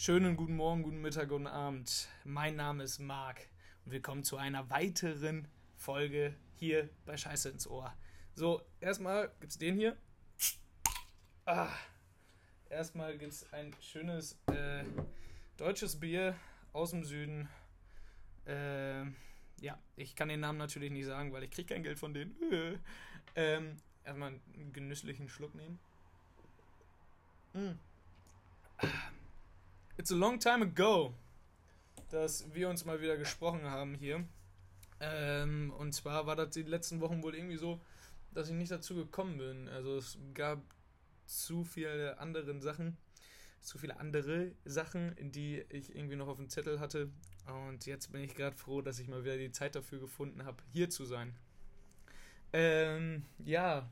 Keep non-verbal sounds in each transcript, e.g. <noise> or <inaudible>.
Schönen guten Morgen, guten Mittag, guten Abend. Mein Name ist Marc und willkommen zu einer weiteren Folge hier bei Scheiße ins Ohr. So, erstmal gibt es den hier. Ah, erstmal gibt es ein schönes äh, deutsches Bier aus dem Süden. Äh, ja, ich kann den Namen natürlich nicht sagen, weil ich kriege kein Geld von denen. <laughs> ähm, erstmal einen genüsslichen Schluck nehmen. Mm. It's a long time ago, dass wir uns mal wieder gesprochen haben hier. Ähm, und zwar war das die letzten Wochen wohl irgendwie so, dass ich nicht dazu gekommen bin. Also es gab zu viele andere Sachen, zu viele andere Sachen, die ich irgendwie noch auf dem Zettel hatte. Und jetzt bin ich gerade froh, dass ich mal wieder die Zeit dafür gefunden habe, hier zu sein. Ähm, ja,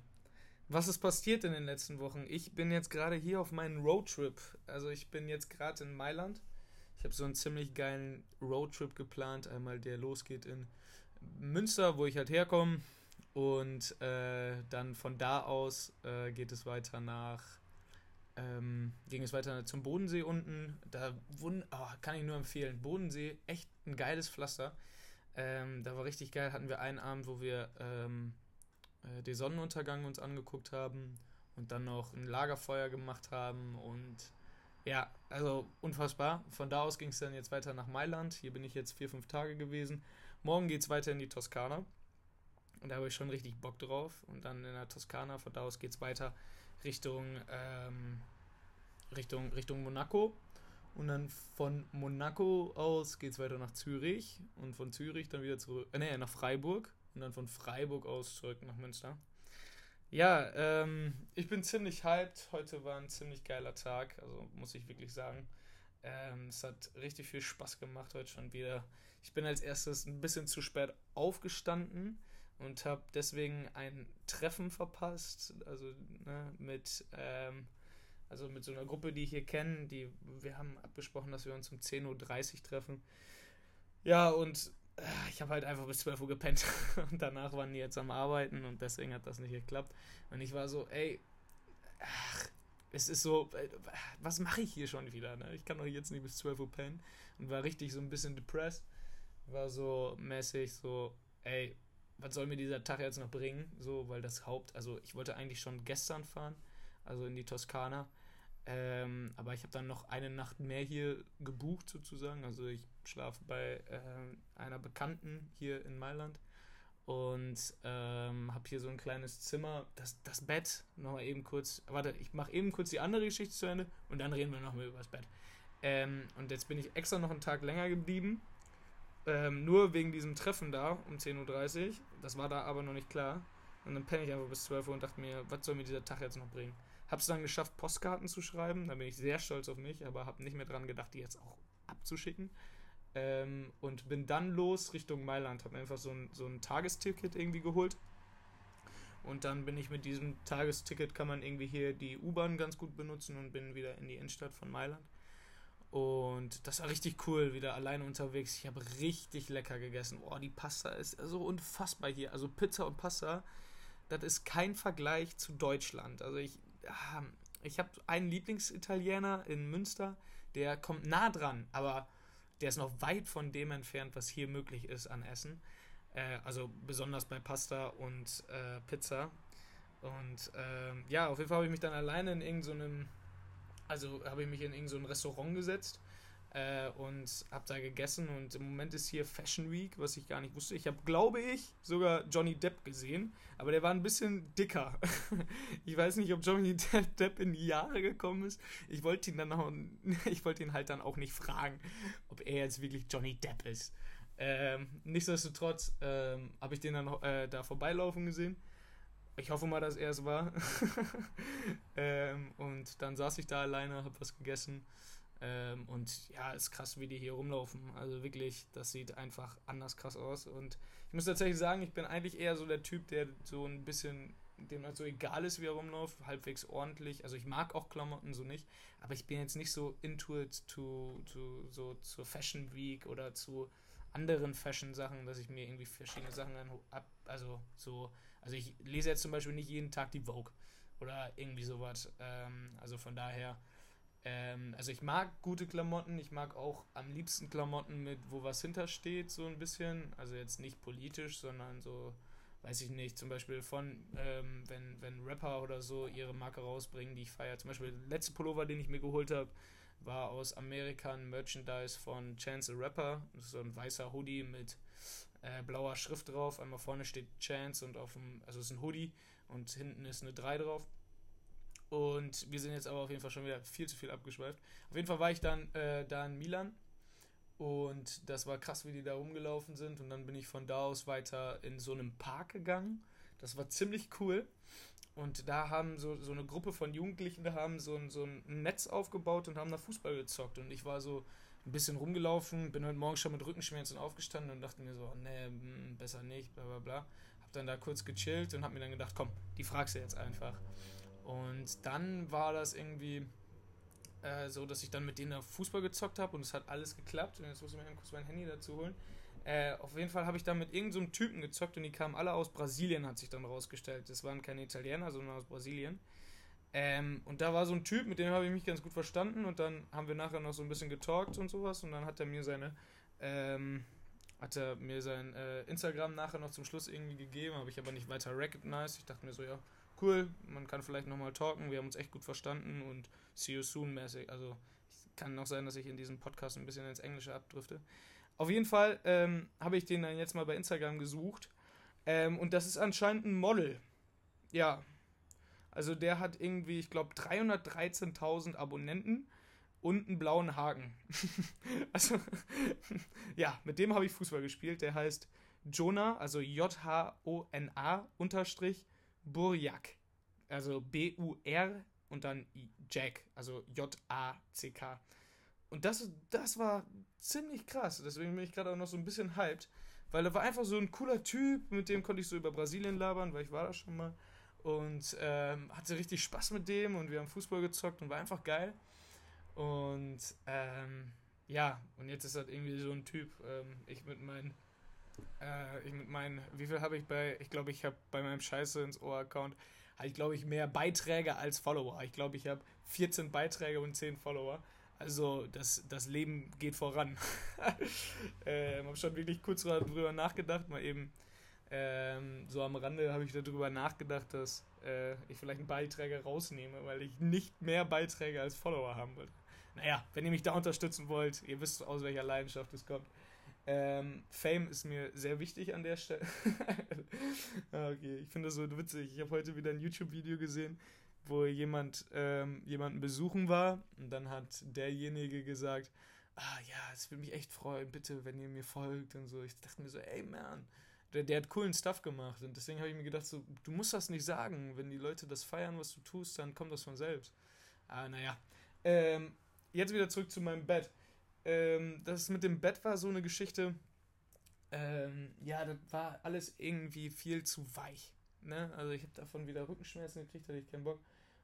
was ist passiert in den letzten Wochen? Ich bin jetzt gerade hier auf meinen Roadtrip. Also ich bin jetzt gerade in Mailand. Ich habe so einen ziemlich geilen Roadtrip geplant. Einmal der losgeht in Münster, wo ich halt herkomme. Und äh, dann von da aus äh, geht es weiter nach. Ähm, ging es weiter zum Bodensee unten. Da wund, oh, kann ich nur empfehlen. Bodensee, echt ein geiles Pflaster. Ähm, da war richtig geil. Hatten wir einen Abend, wo wir ähm, äh, den Sonnenuntergang uns angeguckt haben und dann noch ein Lagerfeuer gemacht haben und ja, also unfassbar. Von da aus ging es dann jetzt weiter nach Mailand. Hier bin ich jetzt vier, fünf Tage gewesen. Morgen geht es weiter in die Toskana. Und da habe ich schon richtig Bock drauf. Und dann in der Toskana, von da aus geht es weiter Richtung, ähm, Richtung, Richtung Monaco. Und dann von Monaco aus geht es weiter nach Zürich. Und von Zürich dann wieder zurück, äh, nee, nach Freiburg und dann von Freiburg aus zurück nach Münster. Ja, ähm, ich bin ziemlich hyped. Heute war ein ziemlich geiler Tag, also muss ich wirklich sagen. Ähm, es hat richtig viel Spaß gemacht heute schon wieder. Ich bin als erstes ein bisschen zu spät aufgestanden und habe deswegen ein Treffen verpasst. Also ne, mit, ähm, also mit so einer Gruppe, die ich hier kenne. Die, wir haben abgesprochen, dass wir uns um 10.30 Uhr treffen. Ja, und ich habe halt einfach bis 12 Uhr gepennt <laughs> und danach waren die jetzt am Arbeiten und deswegen hat das nicht geklappt. Und ich war so, ey, ach, es ist so, äh, was mache ich hier schon wieder? Ne? Ich kann doch jetzt nicht bis 12 Uhr pennen und war richtig so ein bisschen depressed. War so mäßig so, ey, was soll mir dieser Tag jetzt noch bringen? So, weil das Haupt, also ich wollte eigentlich schon gestern fahren, also in die Toskana. Ähm, aber ich habe dann noch eine Nacht mehr hier gebucht sozusagen. Also ich schlafe bei äh, einer Bekannten hier in Mailand und ähm, habe hier so ein kleines Zimmer. Das, das Bett, nochmal eben kurz, warte, ich mache eben kurz die andere Geschichte zu Ende und dann reden wir nochmal über das Bett. Ähm, und jetzt bin ich extra noch einen Tag länger geblieben. Ähm, nur wegen diesem Treffen da um 10.30 Uhr. Das war da aber noch nicht klar. Und dann penne ich einfach bis 12 Uhr und dachte mir, was soll mir dieser Tag jetzt noch bringen? Habe es dann geschafft, Postkarten zu schreiben. Da bin ich sehr stolz auf mich, aber habe nicht mehr dran gedacht, die jetzt auch abzuschicken. Ähm, und bin dann los Richtung Mailand. Habe einfach so ein, so ein Tagesticket irgendwie geholt. Und dann bin ich mit diesem Tagesticket, kann man irgendwie hier die U-Bahn ganz gut benutzen und bin wieder in die Innenstadt von Mailand. Und das war richtig cool, wieder alleine unterwegs. Ich habe richtig lecker gegessen. Oh, die Pasta ist so unfassbar hier. Also Pizza und Pasta, das ist kein Vergleich zu Deutschland. Also ich ich habe einen Lieblingsitaliener in Münster, der kommt nah dran, aber der ist noch weit von dem entfernt, was hier möglich ist an Essen. Äh, also besonders bei Pasta und äh, Pizza. Und äh, ja, auf jeden Fall habe ich mich dann alleine in irgendeinem, so also habe ich mich in irgendein so Restaurant gesetzt äh, und habe da gegessen und im Moment ist hier Fashion Week, was ich gar nicht wusste. Ich habe, glaube ich, sogar Johnny Depp gesehen, aber der war ein bisschen dicker. <laughs> ich weiß nicht, ob Johnny Depp in die Jahre gekommen ist. Ich wollte ihn dann auch, <laughs> ich wollte ihn halt dann auch nicht fragen, ob er jetzt wirklich Johnny Depp ist. Ähm, nichtsdestotrotz ähm, habe ich den dann äh, da vorbeilaufen gesehen. Ich hoffe mal, dass er es war. <laughs> ähm, und dann saß ich da alleine, habe was gegessen ähm, und ja, ist krass, wie die hier rumlaufen. Also wirklich, das sieht einfach anders krass aus. Und ich muss tatsächlich sagen, ich bin eigentlich eher so der Typ, der so ein bisschen, dem halt so egal ist, wie er rumläuft, halbwegs ordentlich. Also ich mag auch Klamotten so nicht, aber ich bin jetzt nicht so into it to, to so zur Fashion Week oder zu anderen Fashion-Sachen, dass ich mir irgendwie verschiedene Sachen dann ab, also so, also ich lese jetzt zum Beispiel nicht jeden Tag die Vogue oder irgendwie sowas. Ähm, also von daher Ähm, also ich mag gute Klamotten, ich mag auch am liebsten Klamotten mit, wo was hintersteht, so ein bisschen. Also jetzt nicht politisch, sondern so, weiß ich nicht, zum Beispiel von, ähm, wenn, wenn Rapper oder so ihre Marke rausbringen, die ich feiere. Zum Beispiel der letzte Pullover, den ich mir geholt habe, war aus Amerika ein Merchandise von Chance the Rapper. Das ist so ein weißer Hoodie mit äh, blauer Schrift drauf. Einmal vorne steht Chance und auf dem, also es ist ein Hoodie und hinten ist eine 3 drauf. Und wir sind jetzt aber auf jeden Fall schon wieder viel zu viel abgeschweift. Auf jeden Fall war ich dann äh, da in Milan und das war krass, wie die da rumgelaufen sind. Und dann bin ich von da aus weiter in so einem Park gegangen. Das war ziemlich cool. Und da haben so, so eine Gruppe von Jugendlichen, da haben so ein, so ein Netz aufgebaut und haben da Fußball gezockt. Und ich war so ein bisschen rumgelaufen, bin heute Morgen schon mit Rückenschmerzen aufgestanden und dachte mir so, nee, hm, besser nicht, bla bla bla. Hab dann da kurz gechillt und hab mir dann gedacht, komm, die fragst du jetzt einfach. Und dann war das irgendwie äh, so, dass ich dann mit denen Fußball gezockt habe und es hat alles geklappt. Und jetzt muss ich mir kurz mein Handy dazu holen. Äh, auf jeden Fall habe ich dann mit irgendeinem so Typen gezockt und die kamen alle aus Brasilien, hat sich dann rausgestellt. Das waren keine Italiener, sondern aus Brasilien. Ähm, und da war so ein Typ, mit dem habe ich mich ganz gut verstanden und dann haben wir nachher noch so ein bisschen getalkt und sowas und dann hat er mir seine, ähm, hat er mir sein äh, Instagram nachher noch zum Schluss irgendwie gegeben, habe ich aber nicht weiter recognized. Ich dachte mir so, ja, cool, man kann vielleicht nochmal talken, wir haben uns echt gut verstanden und see you soon mäßig. Also kann noch sein, dass ich in diesem Podcast ein bisschen ins Englische abdrifte. Auf jeden Fall ähm, habe ich den dann jetzt mal bei Instagram gesucht ähm, und das ist anscheinend ein Model. Ja, also der hat irgendwie, ich glaube, 313.000 Abonnenten und einen blauen Haken. <laughs> also <laughs> ja, mit dem habe ich Fußball gespielt. Der heißt Jonah, also J-H-O-N-A unterstrich Burjak. Also B-U-R und dann Jack, also J-A-C-K. Und das, das war ziemlich krass. Deswegen bin ich gerade auch noch so ein bisschen hyped. Weil er war einfach so ein cooler Typ, mit dem konnte ich so über Brasilien labern, weil ich war da schon mal. Und ähm, hatte richtig Spaß mit dem und wir haben Fußball gezockt und war einfach geil. Und ähm, ja, und jetzt ist halt irgendwie so ein Typ, ähm, ich mit meinen äh, ich mit wie viel habe ich bei, ich glaube, ich habe bei meinem Scheiße ins Ohr-Account halt, glaube ich, mehr Beiträge als Follower. Ich glaube, ich habe 14 Beiträge und 10 Follower. Also das, das Leben geht voran. <laughs> äh, habe schon wirklich kurz darüber nachgedacht, mal eben ähm, so am Rande habe ich darüber nachgedacht, dass äh, ich vielleicht einen Beiträge rausnehme, weil ich nicht mehr Beiträge als Follower haben will. Naja, wenn ihr mich da unterstützen wollt, ihr wisst aus welcher Leidenschaft es kommt. Ähm, Fame ist mir sehr wichtig an der Stelle. <laughs> Ah, okay, ich finde das so witzig. Ich habe heute wieder ein YouTube-Video gesehen, wo jemand ähm, jemanden besuchen war und dann hat derjenige gesagt, ah ja, es würde mich echt freuen, bitte, wenn ihr mir folgt und so. Ich dachte mir so, ey man, der, der hat coolen Stuff gemacht und deswegen habe ich mir gedacht, so, du musst das nicht sagen. Wenn die Leute das feiern, was du tust, dann kommt das von selbst. Ah, naja. Ähm, jetzt wieder zurück zu meinem Bett. Ähm, das mit dem Bett war so eine Geschichte. Ähm, ja, das war alles irgendwie viel zu weich. Ne? Also ich habe davon wieder Rückenschmerzen gekriegt, hatte ich keinen Bock.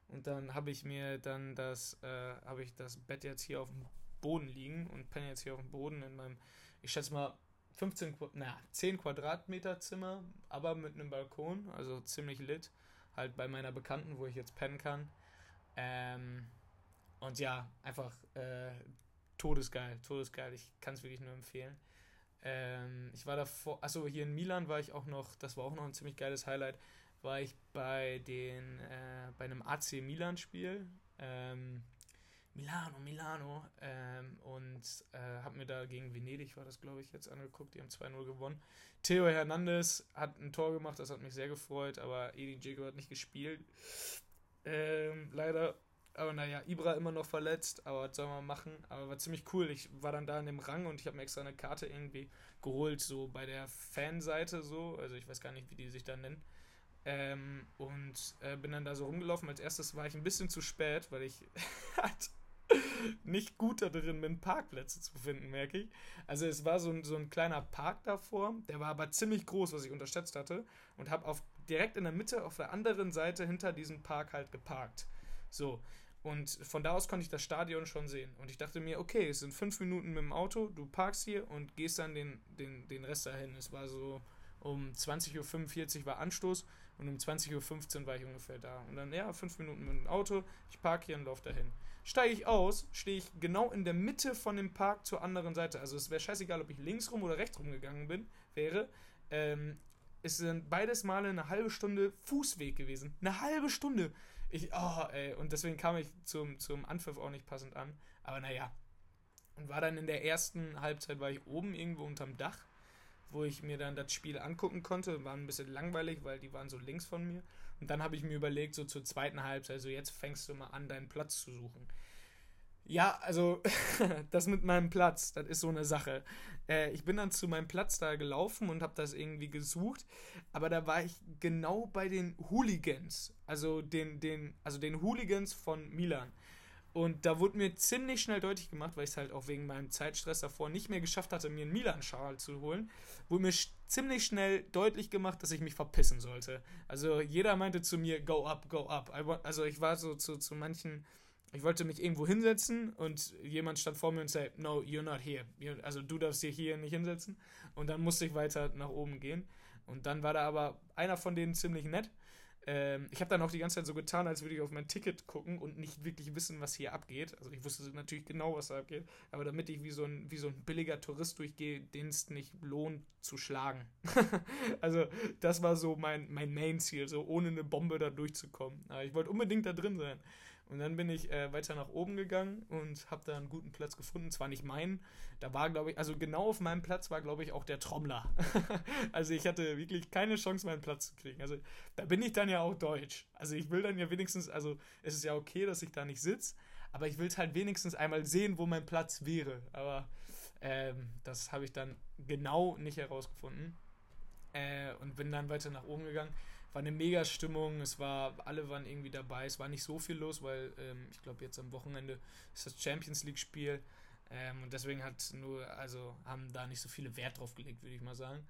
Und dann habe ich mir dann das, äh, habe ich das Bett jetzt hier auf dem Boden liegen und penne jetzt hier auf dem Boden in meinem, ich schätze mal 15, na, 10 Quadratmeter Zimmer, aber mit einem Balkon, also ziemlich lit. Halt bei meiner Bekannten, wo ich jetzt pennen kann. Ähm, und ja, einfach äh, todesgeil, todesgeil. Ich kann es wirklich nur empfehlen. Ähm, ich war davor, achso, hier in Milan war ich auch noch, das war auch noch ein ziemlich geiles Highlight, war ich bei den, äh, bei einem AC Milan Spiel. Ähm, Milano, Milano. Ähm, und äh, habe mir da gegen Venedig, war das glaube ich, jetzt angeguckt. Die haben 2-0 gewonnen. Theo Hernandez hat ein Tor gemacht, das hat mich sehr gefreut, aber Edin Dzeko hat nicht gespielt. Ähm, leider aber naja, Ibra immer noch verletzt, aber was soll man machen? Aber war ziemlich cool. Ich war dann da in dem Rang und ich habe mir extra eine Karte irgendwie geholt, so bei der Fanseite so. Also ich weiß gar nicht, wie die sich da nennen. Ähm, und äh, bin dann da so rumgelaufen. Als erstes war ich ein bisschen zu spät, weil ich <laughs> halt nicht gut da drin bin, Parkplätze zu finden, merke ich. Also es war so ein, so ein kleiner Park davor, der war aber ziemlich groß, was ich unterschätzt hatte. Und habe direkt in der Mitte auf der anderen Seite hinter diesem Park halt geparkt. So, und von da aus konnte ich das Stadion schon sehen. Und ich dachte mir, okay, es sind fünf Minuten mit dem Auto, du parkst hier und gehst dann den, den, den Rest dahin. Es war so um 20.45 Uhr war Anstoß und um 20.15 Uhr war ich ungefähr da. Und dann, ja, fünf Minuten mit dem Auto, ich parke hier und laufe dahin. steige ich aus, stehe ich genau in der Mitte von dem Park zur anderen Seite. Also es wäre scheißegal, ob ich links rum oder rechts rum gegangen bin, wäre. Ähm, es sind beides Male eine halbe Stunde Fußweg gewesen. Eine halbe Stunde. Ich, oh, ey. Und deswegen kam ich zum, zum Anpfiff auch nicht passend an. Aber naja. Und war dann in der ersten Halbzeit, war ich oben irgendwo unterm Dach, wo ich mir dann das Spiel angucken konnte. War ein bisschen langweilig, weil die waren so links von mir. Und dann habe ich mir überlegt, so zur zweiten Halbzeit, so jetzt fängst du mal an, deinen Platz zu suchen. Ja, also <laughs> das mit meinem Platz, das ist so eine Sache. Äh, ich bin dann zu meinem Platz da gelaufen und habe das irgendwie gesucht, aber da war ich genau bei den Hooligans, also den, den, also den Hooligans von Milan. Und da wurde mir ziemlich schnell deutlich gemacht, weil ich es halt auch wegen meinem Zeitstress davor nicht mehr geschafft hatte, mir einen Milan-Schal zu holen, wurde mir ziemlich schnell deutlich gemacht, dass ich mich verpissen sollte. Also jeder meinte zu mir, go up, go up. Also ich war so zu, zu manchen ich wollte mich irgendwo hinsetzen und jemand stand vor mir und sagte, no, you're not here. Also du darfst dich hier nicht hinsetzen. Und dann musste ich weiter nach oben gehen. Und dann war da aber einer von denen ziemlich nett. Ähm, ich habe dann auch die ganze Zeit so getan, als würde ich auf mein Ticket gucken und nicht wirklich wissen, was hier abgeht. Also ich wusste natürlich genau, was da abgeht. Aber damit ich wie so ein, wie so ein billiger Tourist durchgehe, den es nicht lohnt zu schlagen. <laughs> also das war so mein, mein Main-Ziel, so ohne eine Bombe da durchzukommen. Aber ich wollte unbedingt da drin sein. Und dann bin ich äh, weiter nach oben gegangen und habe da einen guten Platz gefunden. Zwar nicht meinen, da war, glaube ich, also genau auf meinem Platz war, glaube ich, auch der Trommler. <laughs> also ich hatte wirklich keine Chance, meinen Platz zu kriegen. Also da bin ich dann ja auch deutsch. Also ich will dann ja wenigstens, also es ist ja okay, dass ich da nicht sitze, aber ich will es halt wenigstens einmal sehen, wo mein Platz wäre. Aber ähm, das habe ich dann genau nicht herausgefunden. Äh, und bin dann weiter nach oben gegangen war eine mega Stimmung, es war, alle waren irgendwie dabei, es war nicht so viel los, weil ähm, ich glaube jetzt am Wochenende ist das Champions League Spiel ähm, und deswegen hat nur, also haben da nicht so viele Wert drauf gelegt, würde ich mal sagen.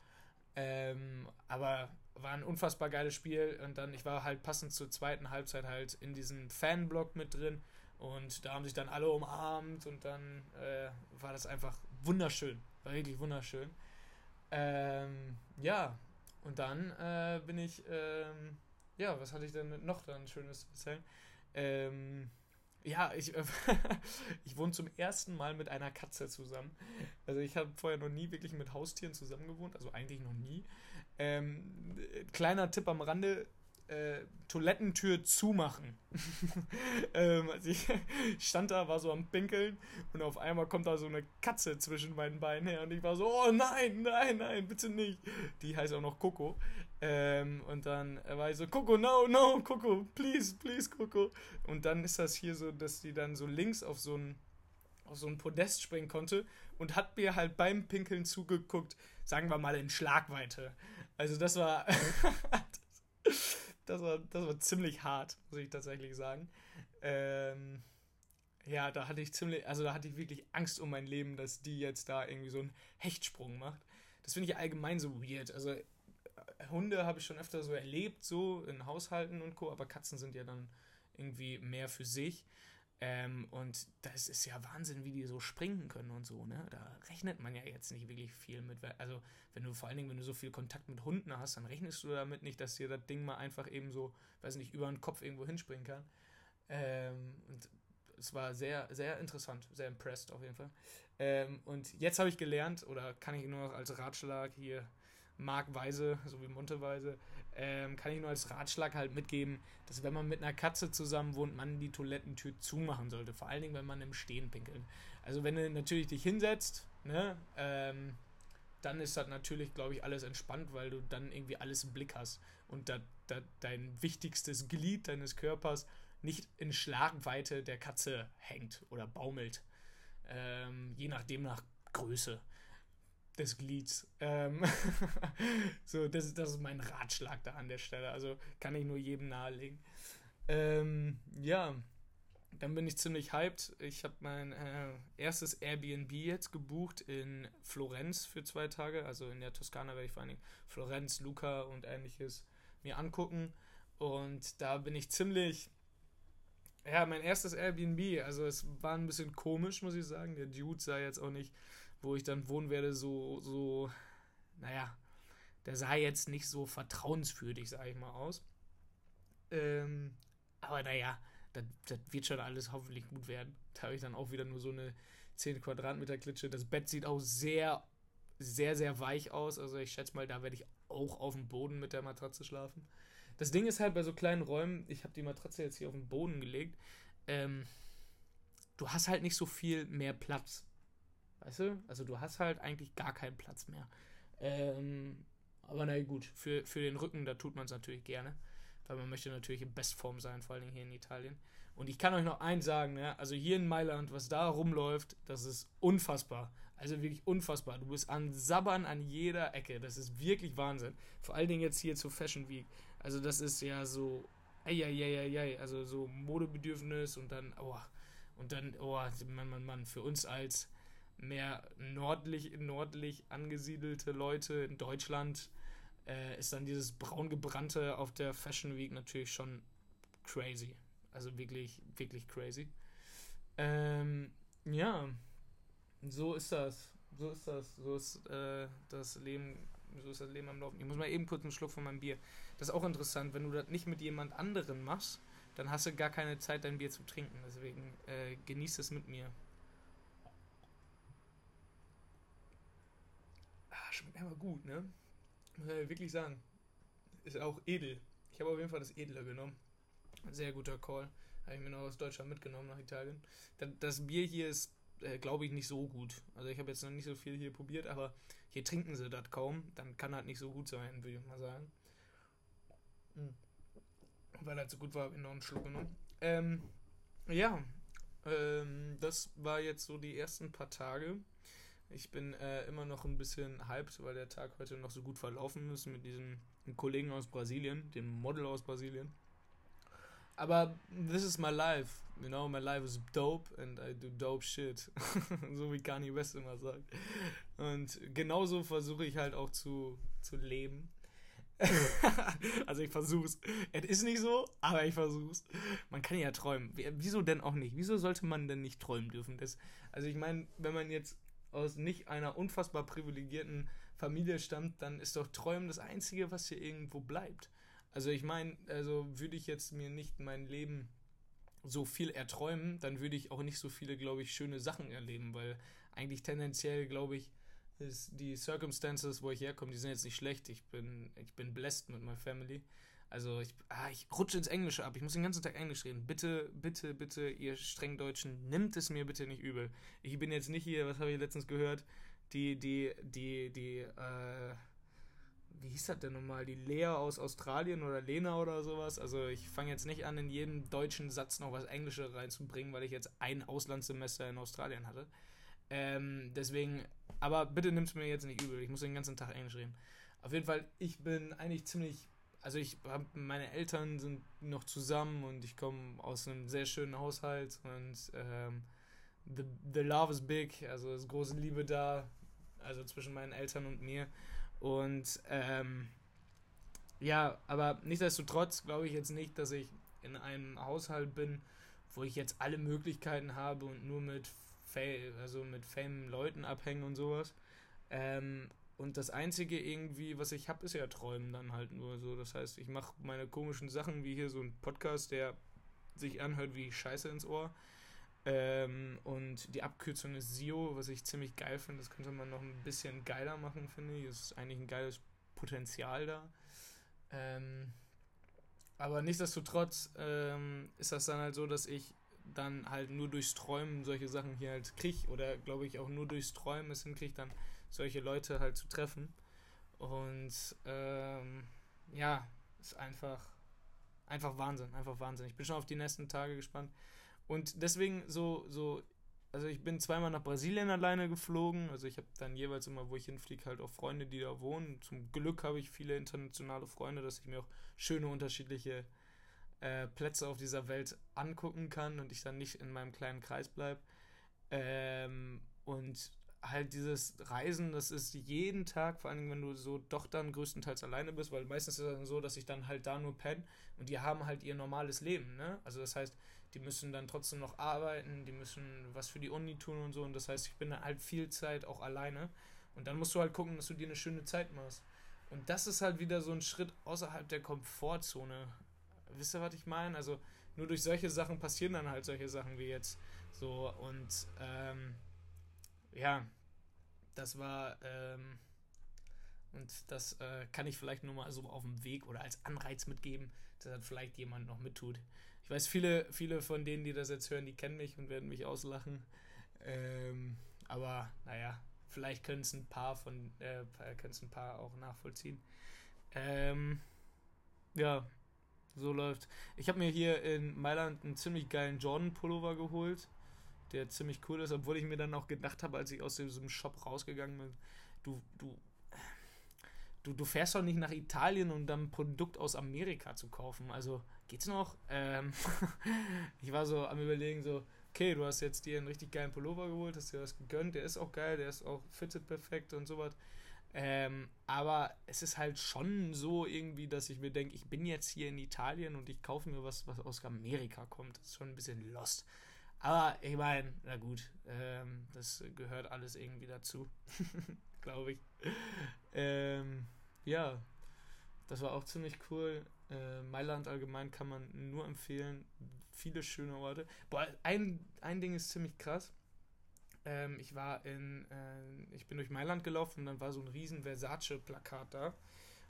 Ähm, aber war ein unfassbar geiles Spiel und dann, ich war halt passend zur zweiten Halbzeit halt in diesem Fanblock mit drin und da haben sich dann alle umarmt und dann äh, war das einfach wunderschön, war wirklich wunderschön. Ähm, ja, und dann äh, bin ich, ähm, ja, was hatte ich denn noch dann Schönes zu erzählen? Ähm, ja, ich, äh, <laughs> ich wohne zum ersten Mal mit einer Katze zusammen. Also ich habe vorher noch nie wirklich mit Haustieren zusammen gewohnt, also eigentlich noch nie. Ähm, kleiner Tipp am Rande, äh, Toilettentür zumachen. <laughs> ähm, also ich <laughs> stand da, war so am Pinkeln und auf einmal kommt da so eine Katze zwischen meinen Beinen her und ich war so, oh nein, nein, nein, bitte nicht. Die heißt auch noch Coco. Ähm, und dann war ich so, Coco, no, no, Coco, please, please, Coco. Und dann ist das hier so, dass die dann so links auf so ein auf so ein Podest springen konnte und hat mir halt beim Pinkeln zugeguckt, sagen wir mal in Schlagweite. Also das war <laughs> das war, das war ziemlich hart, muss ich tatsächlich sagen. Ähm, ja, da hatte ich ziemlich, also da hatte ich wirklich Angst um mein Leben, dass die jetzt da irgendwie so einen Hechtsprung macht. Das finde ich allgemein so weird. Also äh, Hunde habe ich schon öfter so erlebt, so in Haushalten und Co., aber Katzen sind ja dann irgendwie mehr für sich. Ähm, und das ist ja Wahnsinn, wie die so springen können und so, ne? Da rechnet man ja jetzt nicht wirklich viel mit. Also, wenn du vor allen Dingen, wenn du so viel Kontakt mit Hunden hast, dann rechnest du damit nicht, dass dir das Ding mal einfach eben so, weiß nicht, über den Kopf irgendwo hinspringen kann. Ähm, und es war sehr, sehr interessant, sehr impressed auf jeden Fall. Ähm, und jetzt habe ich gelernt, oder kann ich nur noch als Ratschlag hier Markweise, so wie Monteweise, ähm, kann ich nur als Ratschlag halt mitgeben, dass wenn man mit einer Katze zusammen wohnt, man die Toilettentür zumachen sollte. Vor allen Dingen, wenn man im Stehen pinkelt. Also wenn du natürlich dich hinsetzt, ne, ähm, dann ist das natürlich, glaube ich, alles entspannt, weil du dann irgendwie alles im Blick hast und da, da dein wichtigstes Glied deines Körpers nicht in Schlagweite der Katze hängt oder baumelt. Ähm, je nachdem nach Größe des Glieds. Ähm <laughs> so, das, das ist mein Ratschlag da an der Stelle. Also kann ich nur jedem nahelegen. Ähm, ja, dann bin ich ziemlich hyped. Ich habe mein äh, erstes Airbnb jetzt gebucht in Florenz für zwei Tage. Also in der Toskana werde ich vor allen Dingen Florenz, Luca und ähnliches mir angucken. Und da bin ich ziemlich. Ja, mein erstes Airbnb. Also es war ein bisschen komisch, muss ich sagen. Der Dude sah jetzt auch nicht wo ich dann wohnen werde, so, so, naja, der sah jetzt nicht so vertrauenswürdig, sage ich mal, aus. Ähm, aber naja, das, das wird schon alles hoffentlich gut werden. Da habe ich dann auch wieder nur so eine 10 Quadratmeter Klitsche. Das Bett sieht auch sehr, sehr, sehr weich aus. Also ich schätze mal, da werde ich auch auf dem Boden mit der Matratze schlafen. Das Ding ist halt bei so kleinen Räumen, ich habe die Matratze jetzt hier auf den Boden gelegt, ähm, du hast halt nicht so viel mehr Platz. Weißt du? Also du hast halt eigentlich gar keinen Platz mehr. Ähm, aber na gut, für, für den Rücken, da tut man es natürlich gerne. Weil man möchte natürlich in Bestform sein, vor allem hier in Italien. Und ich kann euch noch eins sagen, ja, also hier in Mailand, was da rumläuft, das ist unfassbar. Also wirklich unfassbar. Du bist an Sabbern an jeder Ecke. Das ist wirklich Wahnsinn. Vor allen Dingen jetzt hier zur Fashion Week. Also das ist ja so, eieieiei, also so Modebedürfnis und dann, oh, und dann, oh, Mann, Mann, Mann, für uns als mehr nördlich, nördlich angesiedelte Leute in Deutschland äh, ist dann dieses braungebrannte auf der Fashion Week natürlich schon crazy. Also wirklich, wirklich crazy. Ähm, ja, so ist das. So ist das. So ist äh, das Leben. So ist das Leben am Laufen. Ich muss mal eben kurz einen Schluck von meinem Bier. Das ist auch interessant, wenn du das nicht mit jemand anderen machst, dann hast du gar keine Zeit, dein Bier zu trinken. Deswegen äh, genieß es mit mir. Schmeckt einfach gut, ne? Muss ich wirklich sagen. Ist auch edel. Ich habe auf jeden Fall das Edle genommen. Sehr guter Call. Habe ich mir noch aus Deutschland mitgenommen nach Italien. Das Bier hier ist, äh, glaube ich, nicht so gut. Also ich habe jetzt noch nicht so viel hier probiert, aber hier trinken sie das kaum. Dann kann das nicht so gut sein, würde ich mal sagen. Mhm. Weil das so gut war, habe ich noch einen Schluck genommen. Ähm, ja, ähm, das war jetzt so die ersten paar Tage. Ich bin äh, immer noch ein bisschen hyped, weil der Tag heute noch so gut verlaufen ist mit diesem Kollegen aus Brasilien, dem Model aus Brasilien. Aber this is my life, you know, my life is dope and I do dope shit. <laughs> so wie Kanye West immer sagt. Und genauso versuche ich halt auch zu, zu leben. <laughs> also ich versuch's. Es ist nicht so, aber ich versuch's. Man kann ja träumen. Wieso denn auch nicht? Wieso sollte man denn nicht träumen dürfen? Das, also ich meine, wenn man jetzt aus nicht einer unfassbar privilegierten Familie stammt, dann ist doch Träumen das Einzige, was hier irgendwo bleibt. Also ich meine, also würde ich jetzt mir nicht mein Leben so viel erträumen, dann würde ich auch nicht so viele, glaube ich, schöne Sachen erleben, weil eigentlich tendenziell, glaube ich, ist die Circumstances, wo ich herkomme, die sind jetzt nicht schlecht. Ich bin, ich bin blessed mit meiner Family. Also ich, ah, ich rutsche ins Englische ab. Ich muss den ganzen Tag Englisch reden. Bitte, bitte, bitte, ihr streng Deutschen, nimmt es mir bitte nicht übel. Ich bin jetzt nicht hier, was habe ich letztens gehört? Die, die, die, die, äh, wie hieß das denn nochmal? Die Lea aus Australien oder Lena oder sowas. Also ich fange jetzt nicht an, in jedem deutschen Satz noch was Englisches reinzubringen, weil ich jetzt ein Auslandssemester in Australien hatte. Ähm, deswegen, aber bitte nimmt es mir jetzt nicht übel. Ich muss den ganzen Tag Englisch reden. Auf jeden Fall, ich bin eigentlich ziemlich also ich habe meine Eltern sind noch zusammen und ich komme aus einem sehr schönen Haushalt und ähm, the, the love is big, also ist große Liebe da, also zwischen meinen Eltern und mir. Und ähm, ja, aber nichtsdestotrotz glaube ich jetzt nicht, dass ich in einem Haushalt bin, wo ich jetzt alle Möglichkeiten habe und nur mit also mit fame Leuten abhängen und sowas. Ähm, und das Einzige irgendwie, was ich habe, ist ja Träumen dann halt nur so. Das heißt, ich mache meine komischen Sachen, wie hier so ein Podcast, der sich anhört wie Scheiße ins Ohr. Ähm, und die Abkürzung ist SEO, was ich ziemlich geil finde. Das könnte man noch ein bisschen geiler machen, finde ich. Es ist eigentlich ein geiles Potenzial da. Ähm, aber nichtsdestotrotz ähm, ist das dann halt so, dass ich dann halt nur durchs Träumen solche Sachen hier halt kriege. Oder glaube ich auch nur durchs Träumen es hinkriege, dann solche Leute halt zu treffen. Und ähm, ja, ist einfach, einfach Wahnsinn, einfach Wahnsinn. Ich bin schon auf die nächsten Tage gespannt. Und deswegen so, so, also ich bin zweimal nach Brasilien alleine geflogen. Also ich habe dann jeweils immer, wo ich hinfliege, halt auch Freunde, die da wohnen. Zum Glück habe ich viele internationale Freunde, dass ich mir auch schöne unterschiedliche äh, Plätze auf dieser Welt angucken kann und ich dann nicht in meinem kleinen Kreis bleibe. Ähm, und halt dieses Reisen, das ist jeden Tag, vor allem wenn du so doch dann größtenteils alleine bist, weil meistens ist es dann so, dass ich dann halt da nur penne und die haben halt ihr normales Leben, ne? Also das heißt, die müssen dann trotzdem noch arbeiten, die müssen was für die Uni tun und so und das heißt, ich bin dann halt viel Zeit auch alleine und dann musst du halt gucken, dass du dir eine schöne Zeit machst. Und das ist halt wieder so ein Schritt außerhalb der Komfortzone. Wisst ihr, was ich meine? Also nur durch solche Sachen passieren dann halt solche Sachen wie jetzt. So, und ähm, ja, das war, ähm, und das äh, kann ich vielleicht nur mal so auf dem Weg oder als Anreiz mitgeben, dass dann vielleicht jemand noch mittut. Ich weiß, viele, viele von denen, die das jetzt hören, die kennen mich und werden mich auslachen. Ähm, aber naja, vielleicht können es ein paar von, äh, können es ein paar auch nachvollziehen. Ähm, ja, so läuft. Ich habe mir hier in Mailand einen ziemlich geilen Jordan-Pullover geholt, der ziemlich cool ist, obwohl ich mir dann auch gedacht habe, als ich aus diesem Shop rausgegangen bin, du, du, du, du fährst doch nicht nach Italien, um dann ein Produkt aus Amerika zu kaufen. Also, geht's noch? Ähm, <laughs> ich war so am überlegen, so, okay, du hast jetzt dir einen richtig geilen Pullover geholt, hast dir das gegönnt, der ist auch geil, der ist auch fitted perfekt und sowas. Ähm, aber es ist halt schon so irgendwie, dass ich mir denke, ich bin jetzt hier in Italien und ich kaufe mir was, was aus Amerika kommt. Das ist schon ein bisschen lost. Aber ich meine, na gut, ähm, das gehört alles irgendwie dazu, <laughs> glaube ich. Ähm, ja, das war auch ziemlich cool. Äh, Mailand allgemein kann man nur empfehlen. Viele schöne Orte. Boah, ein, ein Ding ist ziemlich krass. Ähm, ich war in, äh, ich bin durch Mailand gelaufen und dann war so ein riesen Versace-Plakat da.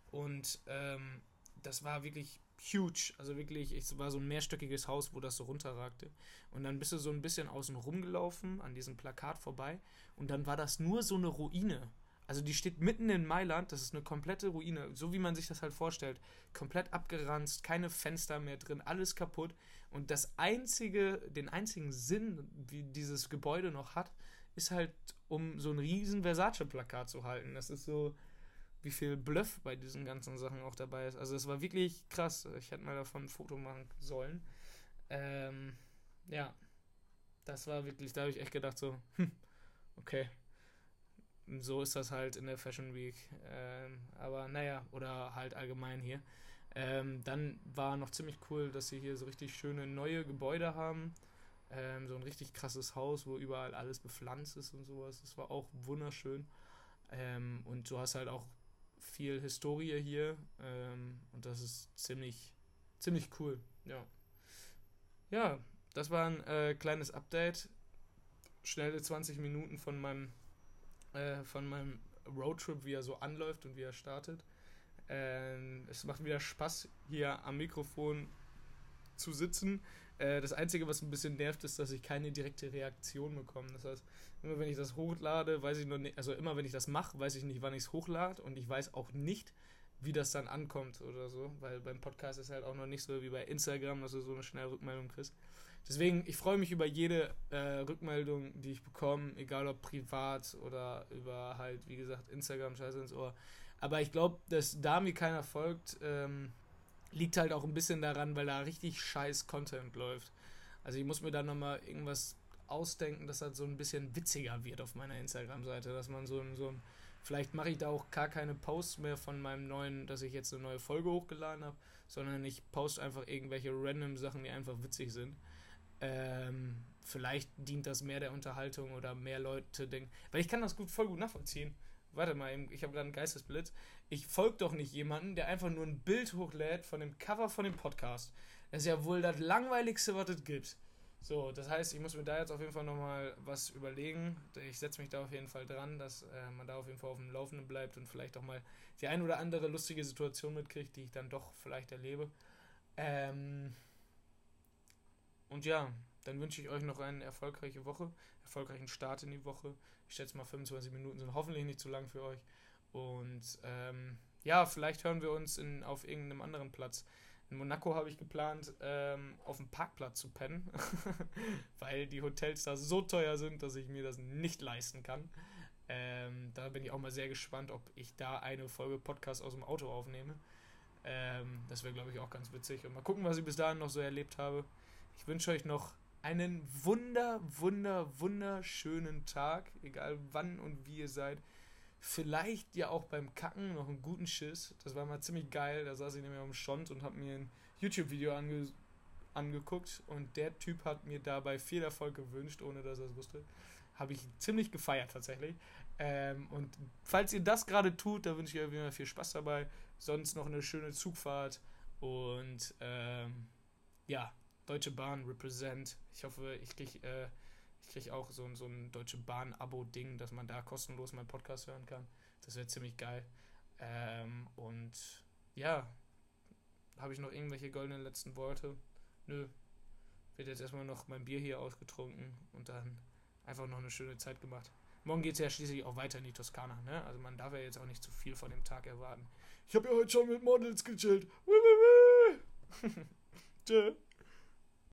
Und ähm, das war wirklich huge. Also wirklich, es war so ein mehrstöckiges Haus, wo das so runterragte. Und dann bist du so ein bisschen außen rumgelaufen, an diesem Plakat vorbei. Und dann war das nur so eine Ruine. Also die steht mitten in Mailand, das ist eine komplette Ruine, so wie man sich das halt vorstellt. Komplett abgeranzt, keine Fenster mehr drin, alles kaputt. Und das einzige, den einzigen Sinn, wie dieses Gebäude noch hat, ist halt, um so ein riesen Versace-Plakat zu halten. Das ist so, wie viel Bluff bei diesen ganzen Sachen auch dabei ist. Also es war wirklich krass. Ich hätte mal davon ein Foto machen sollen. Ähm, ja, das war wirklich, da habe ich echt gedacht so, hm, okay, so ist das halt in der Fashion Week. Ähm, aber naja, oder halt allgemein hier. Ähm, dann war noch ziemlich cool, dass sie hier so richtig schöne neue Gebäude haben. Ähm, so ein richtig krasses Haus, wo überall alles bepflanzt ist und sowas. Das war auch wunderschön. Ähm, und du hast halt auch viel Historie hier. Ähm, und das ist ziemlich, ziemlich cool. Ja. Ja, das war ein äh, kleines Update. Schnelle 20 Minuten von meinem äh, von meinem Roadtrip, wie er so anläuft und wie er startet. Ähm, es macht wieder Spaß, hier am Mikrofon zu sitzen. Äh, das Einzige, was ein bisschen nervt, ist, dass ich keine direkte Reaktion bekomme. Das heißt, immer wenn ich das hochlade, weiß ich noch nicht, also immer wenn ich das mache, weiß ich nicht, wann ich es hochlade und ich weiß auch nicht, wie das dann ankommt oder so, weil beim Podcast ist halt auch noch nicht so wie bei Instagram, dass du so eine schnelle Rückmeldung kriegst. Deswegen, ich freue mich über jede äh, Rückmeldung, die ich bekomme, egal ob privat oder über halt, wie gesagt, Instagram, Scheiße ins Ohr. Aber ich glaube, dass da mir keiner folgt, ähm, liegt halt auch ein bisschen daran, weil da richtig scheiß Content läuft. Also ich muss mir da nochmal irgendwas ausdenken, dass das so ein bisschen witziger wird auf meiner Instagram-Seite, dass man so, so vielleicht mache ich da auch gar keine Posts mehr von meinem neuen, dass ich jetzt eine neue Folge hochgeladen habe, sondern ich poste einfach irgendwelche random Sachen, die einfach witzig sind. Ähm, vielleicht dient das mehr der Unterhaltung oder mehr Leute denken. Weil ich kann das gut, voll gut nachvollziehen. Warte mal, ich habe gerade einen Geistesblitz. Ich folge doch nicht jemanden, der einfach nur ein Bild hochlädt von dem Cover von dem Podcast. Das ist ja wohl das langweiligste, was es gibt. So, das heißt, ich muss mir da jetzt auf jeden Fall nochmal was überlegen. Ich setze mich da auf jeden Fall dran, dass äh, man da auf jeden Fall auf dem Laufenden bleibt und vielleicht auch mal die ein oder andere lustige Situation mitkriegt, die ich dann doch vielleicht erlebe. Ähm, und ja, dann wünsche ich euch noch eine erfolgreiche Woche, erfolgreichen Start in die Woche. Ich schätze mal 25 Minuten sind hoffentlich nicht zu lang für euch. Und ähm, ja, vielleicht hören wir uns in, auf irgendeinem anderen Platz. In Monaco habe ich geplant, ähm, auf dem Parkplatz zu pennen, <laughs> weil die Hotels da so teuer sind, dass ich mir das nicht leisten kann. Ähm, da bin ich auch mal sehr gespannt, ob ich da eine Folge Podcast aus dem Auto aufnehme. Ähm, das wäre, glaube ich, auch ganz witzig. Und mal gucken, was ich bis dahin noch so erlebt habe. Ich wünsche euch noch einen wunder, wunder, wunderschönen Tag, egal wann und wie ihr seid. Vielleicht ja auch beim Kacken noch einen guten Schiss. Das war mal ziemlich geil. Da saß ich nämlich am Schont und habe mir ein YouTube-Video ange angeguckt und der Typ hat mir dabei viel Erfolg gewünscht, ohne dass er es wusste. Habe ich ziemlich gefeiert tatsächlich. Ähm, und falls ihr das gerade tut, da wünsche ich euch viel Spaß dabei. Sonst noch eine schöne Zugfahrt und ähm, ja, Deutsche Bahn represent. Ich hoffe, ich kriege äh, krieg auch so, so ein Deutsche Bahn-Abo-Ding, dass man da kostenlos meinen Podcast hören kann. Das wäre ziemlich geil. Ähm, und ja, habe ich noch irgendwelche goldenen letzten Worte? Nö. Wird jetzt erstmal noch mein Bier hier ausgetrunken und dann einfach noch eine schöne Zeit gemacht. Morgen geht es ja schließlich auch weiter in die Toskana, ne? Also man darf ja jetzt auch nicht zu viel von dem Tag erwarten. Ich habe ja heute schon mit Models gechillt. <laughs> Tschö.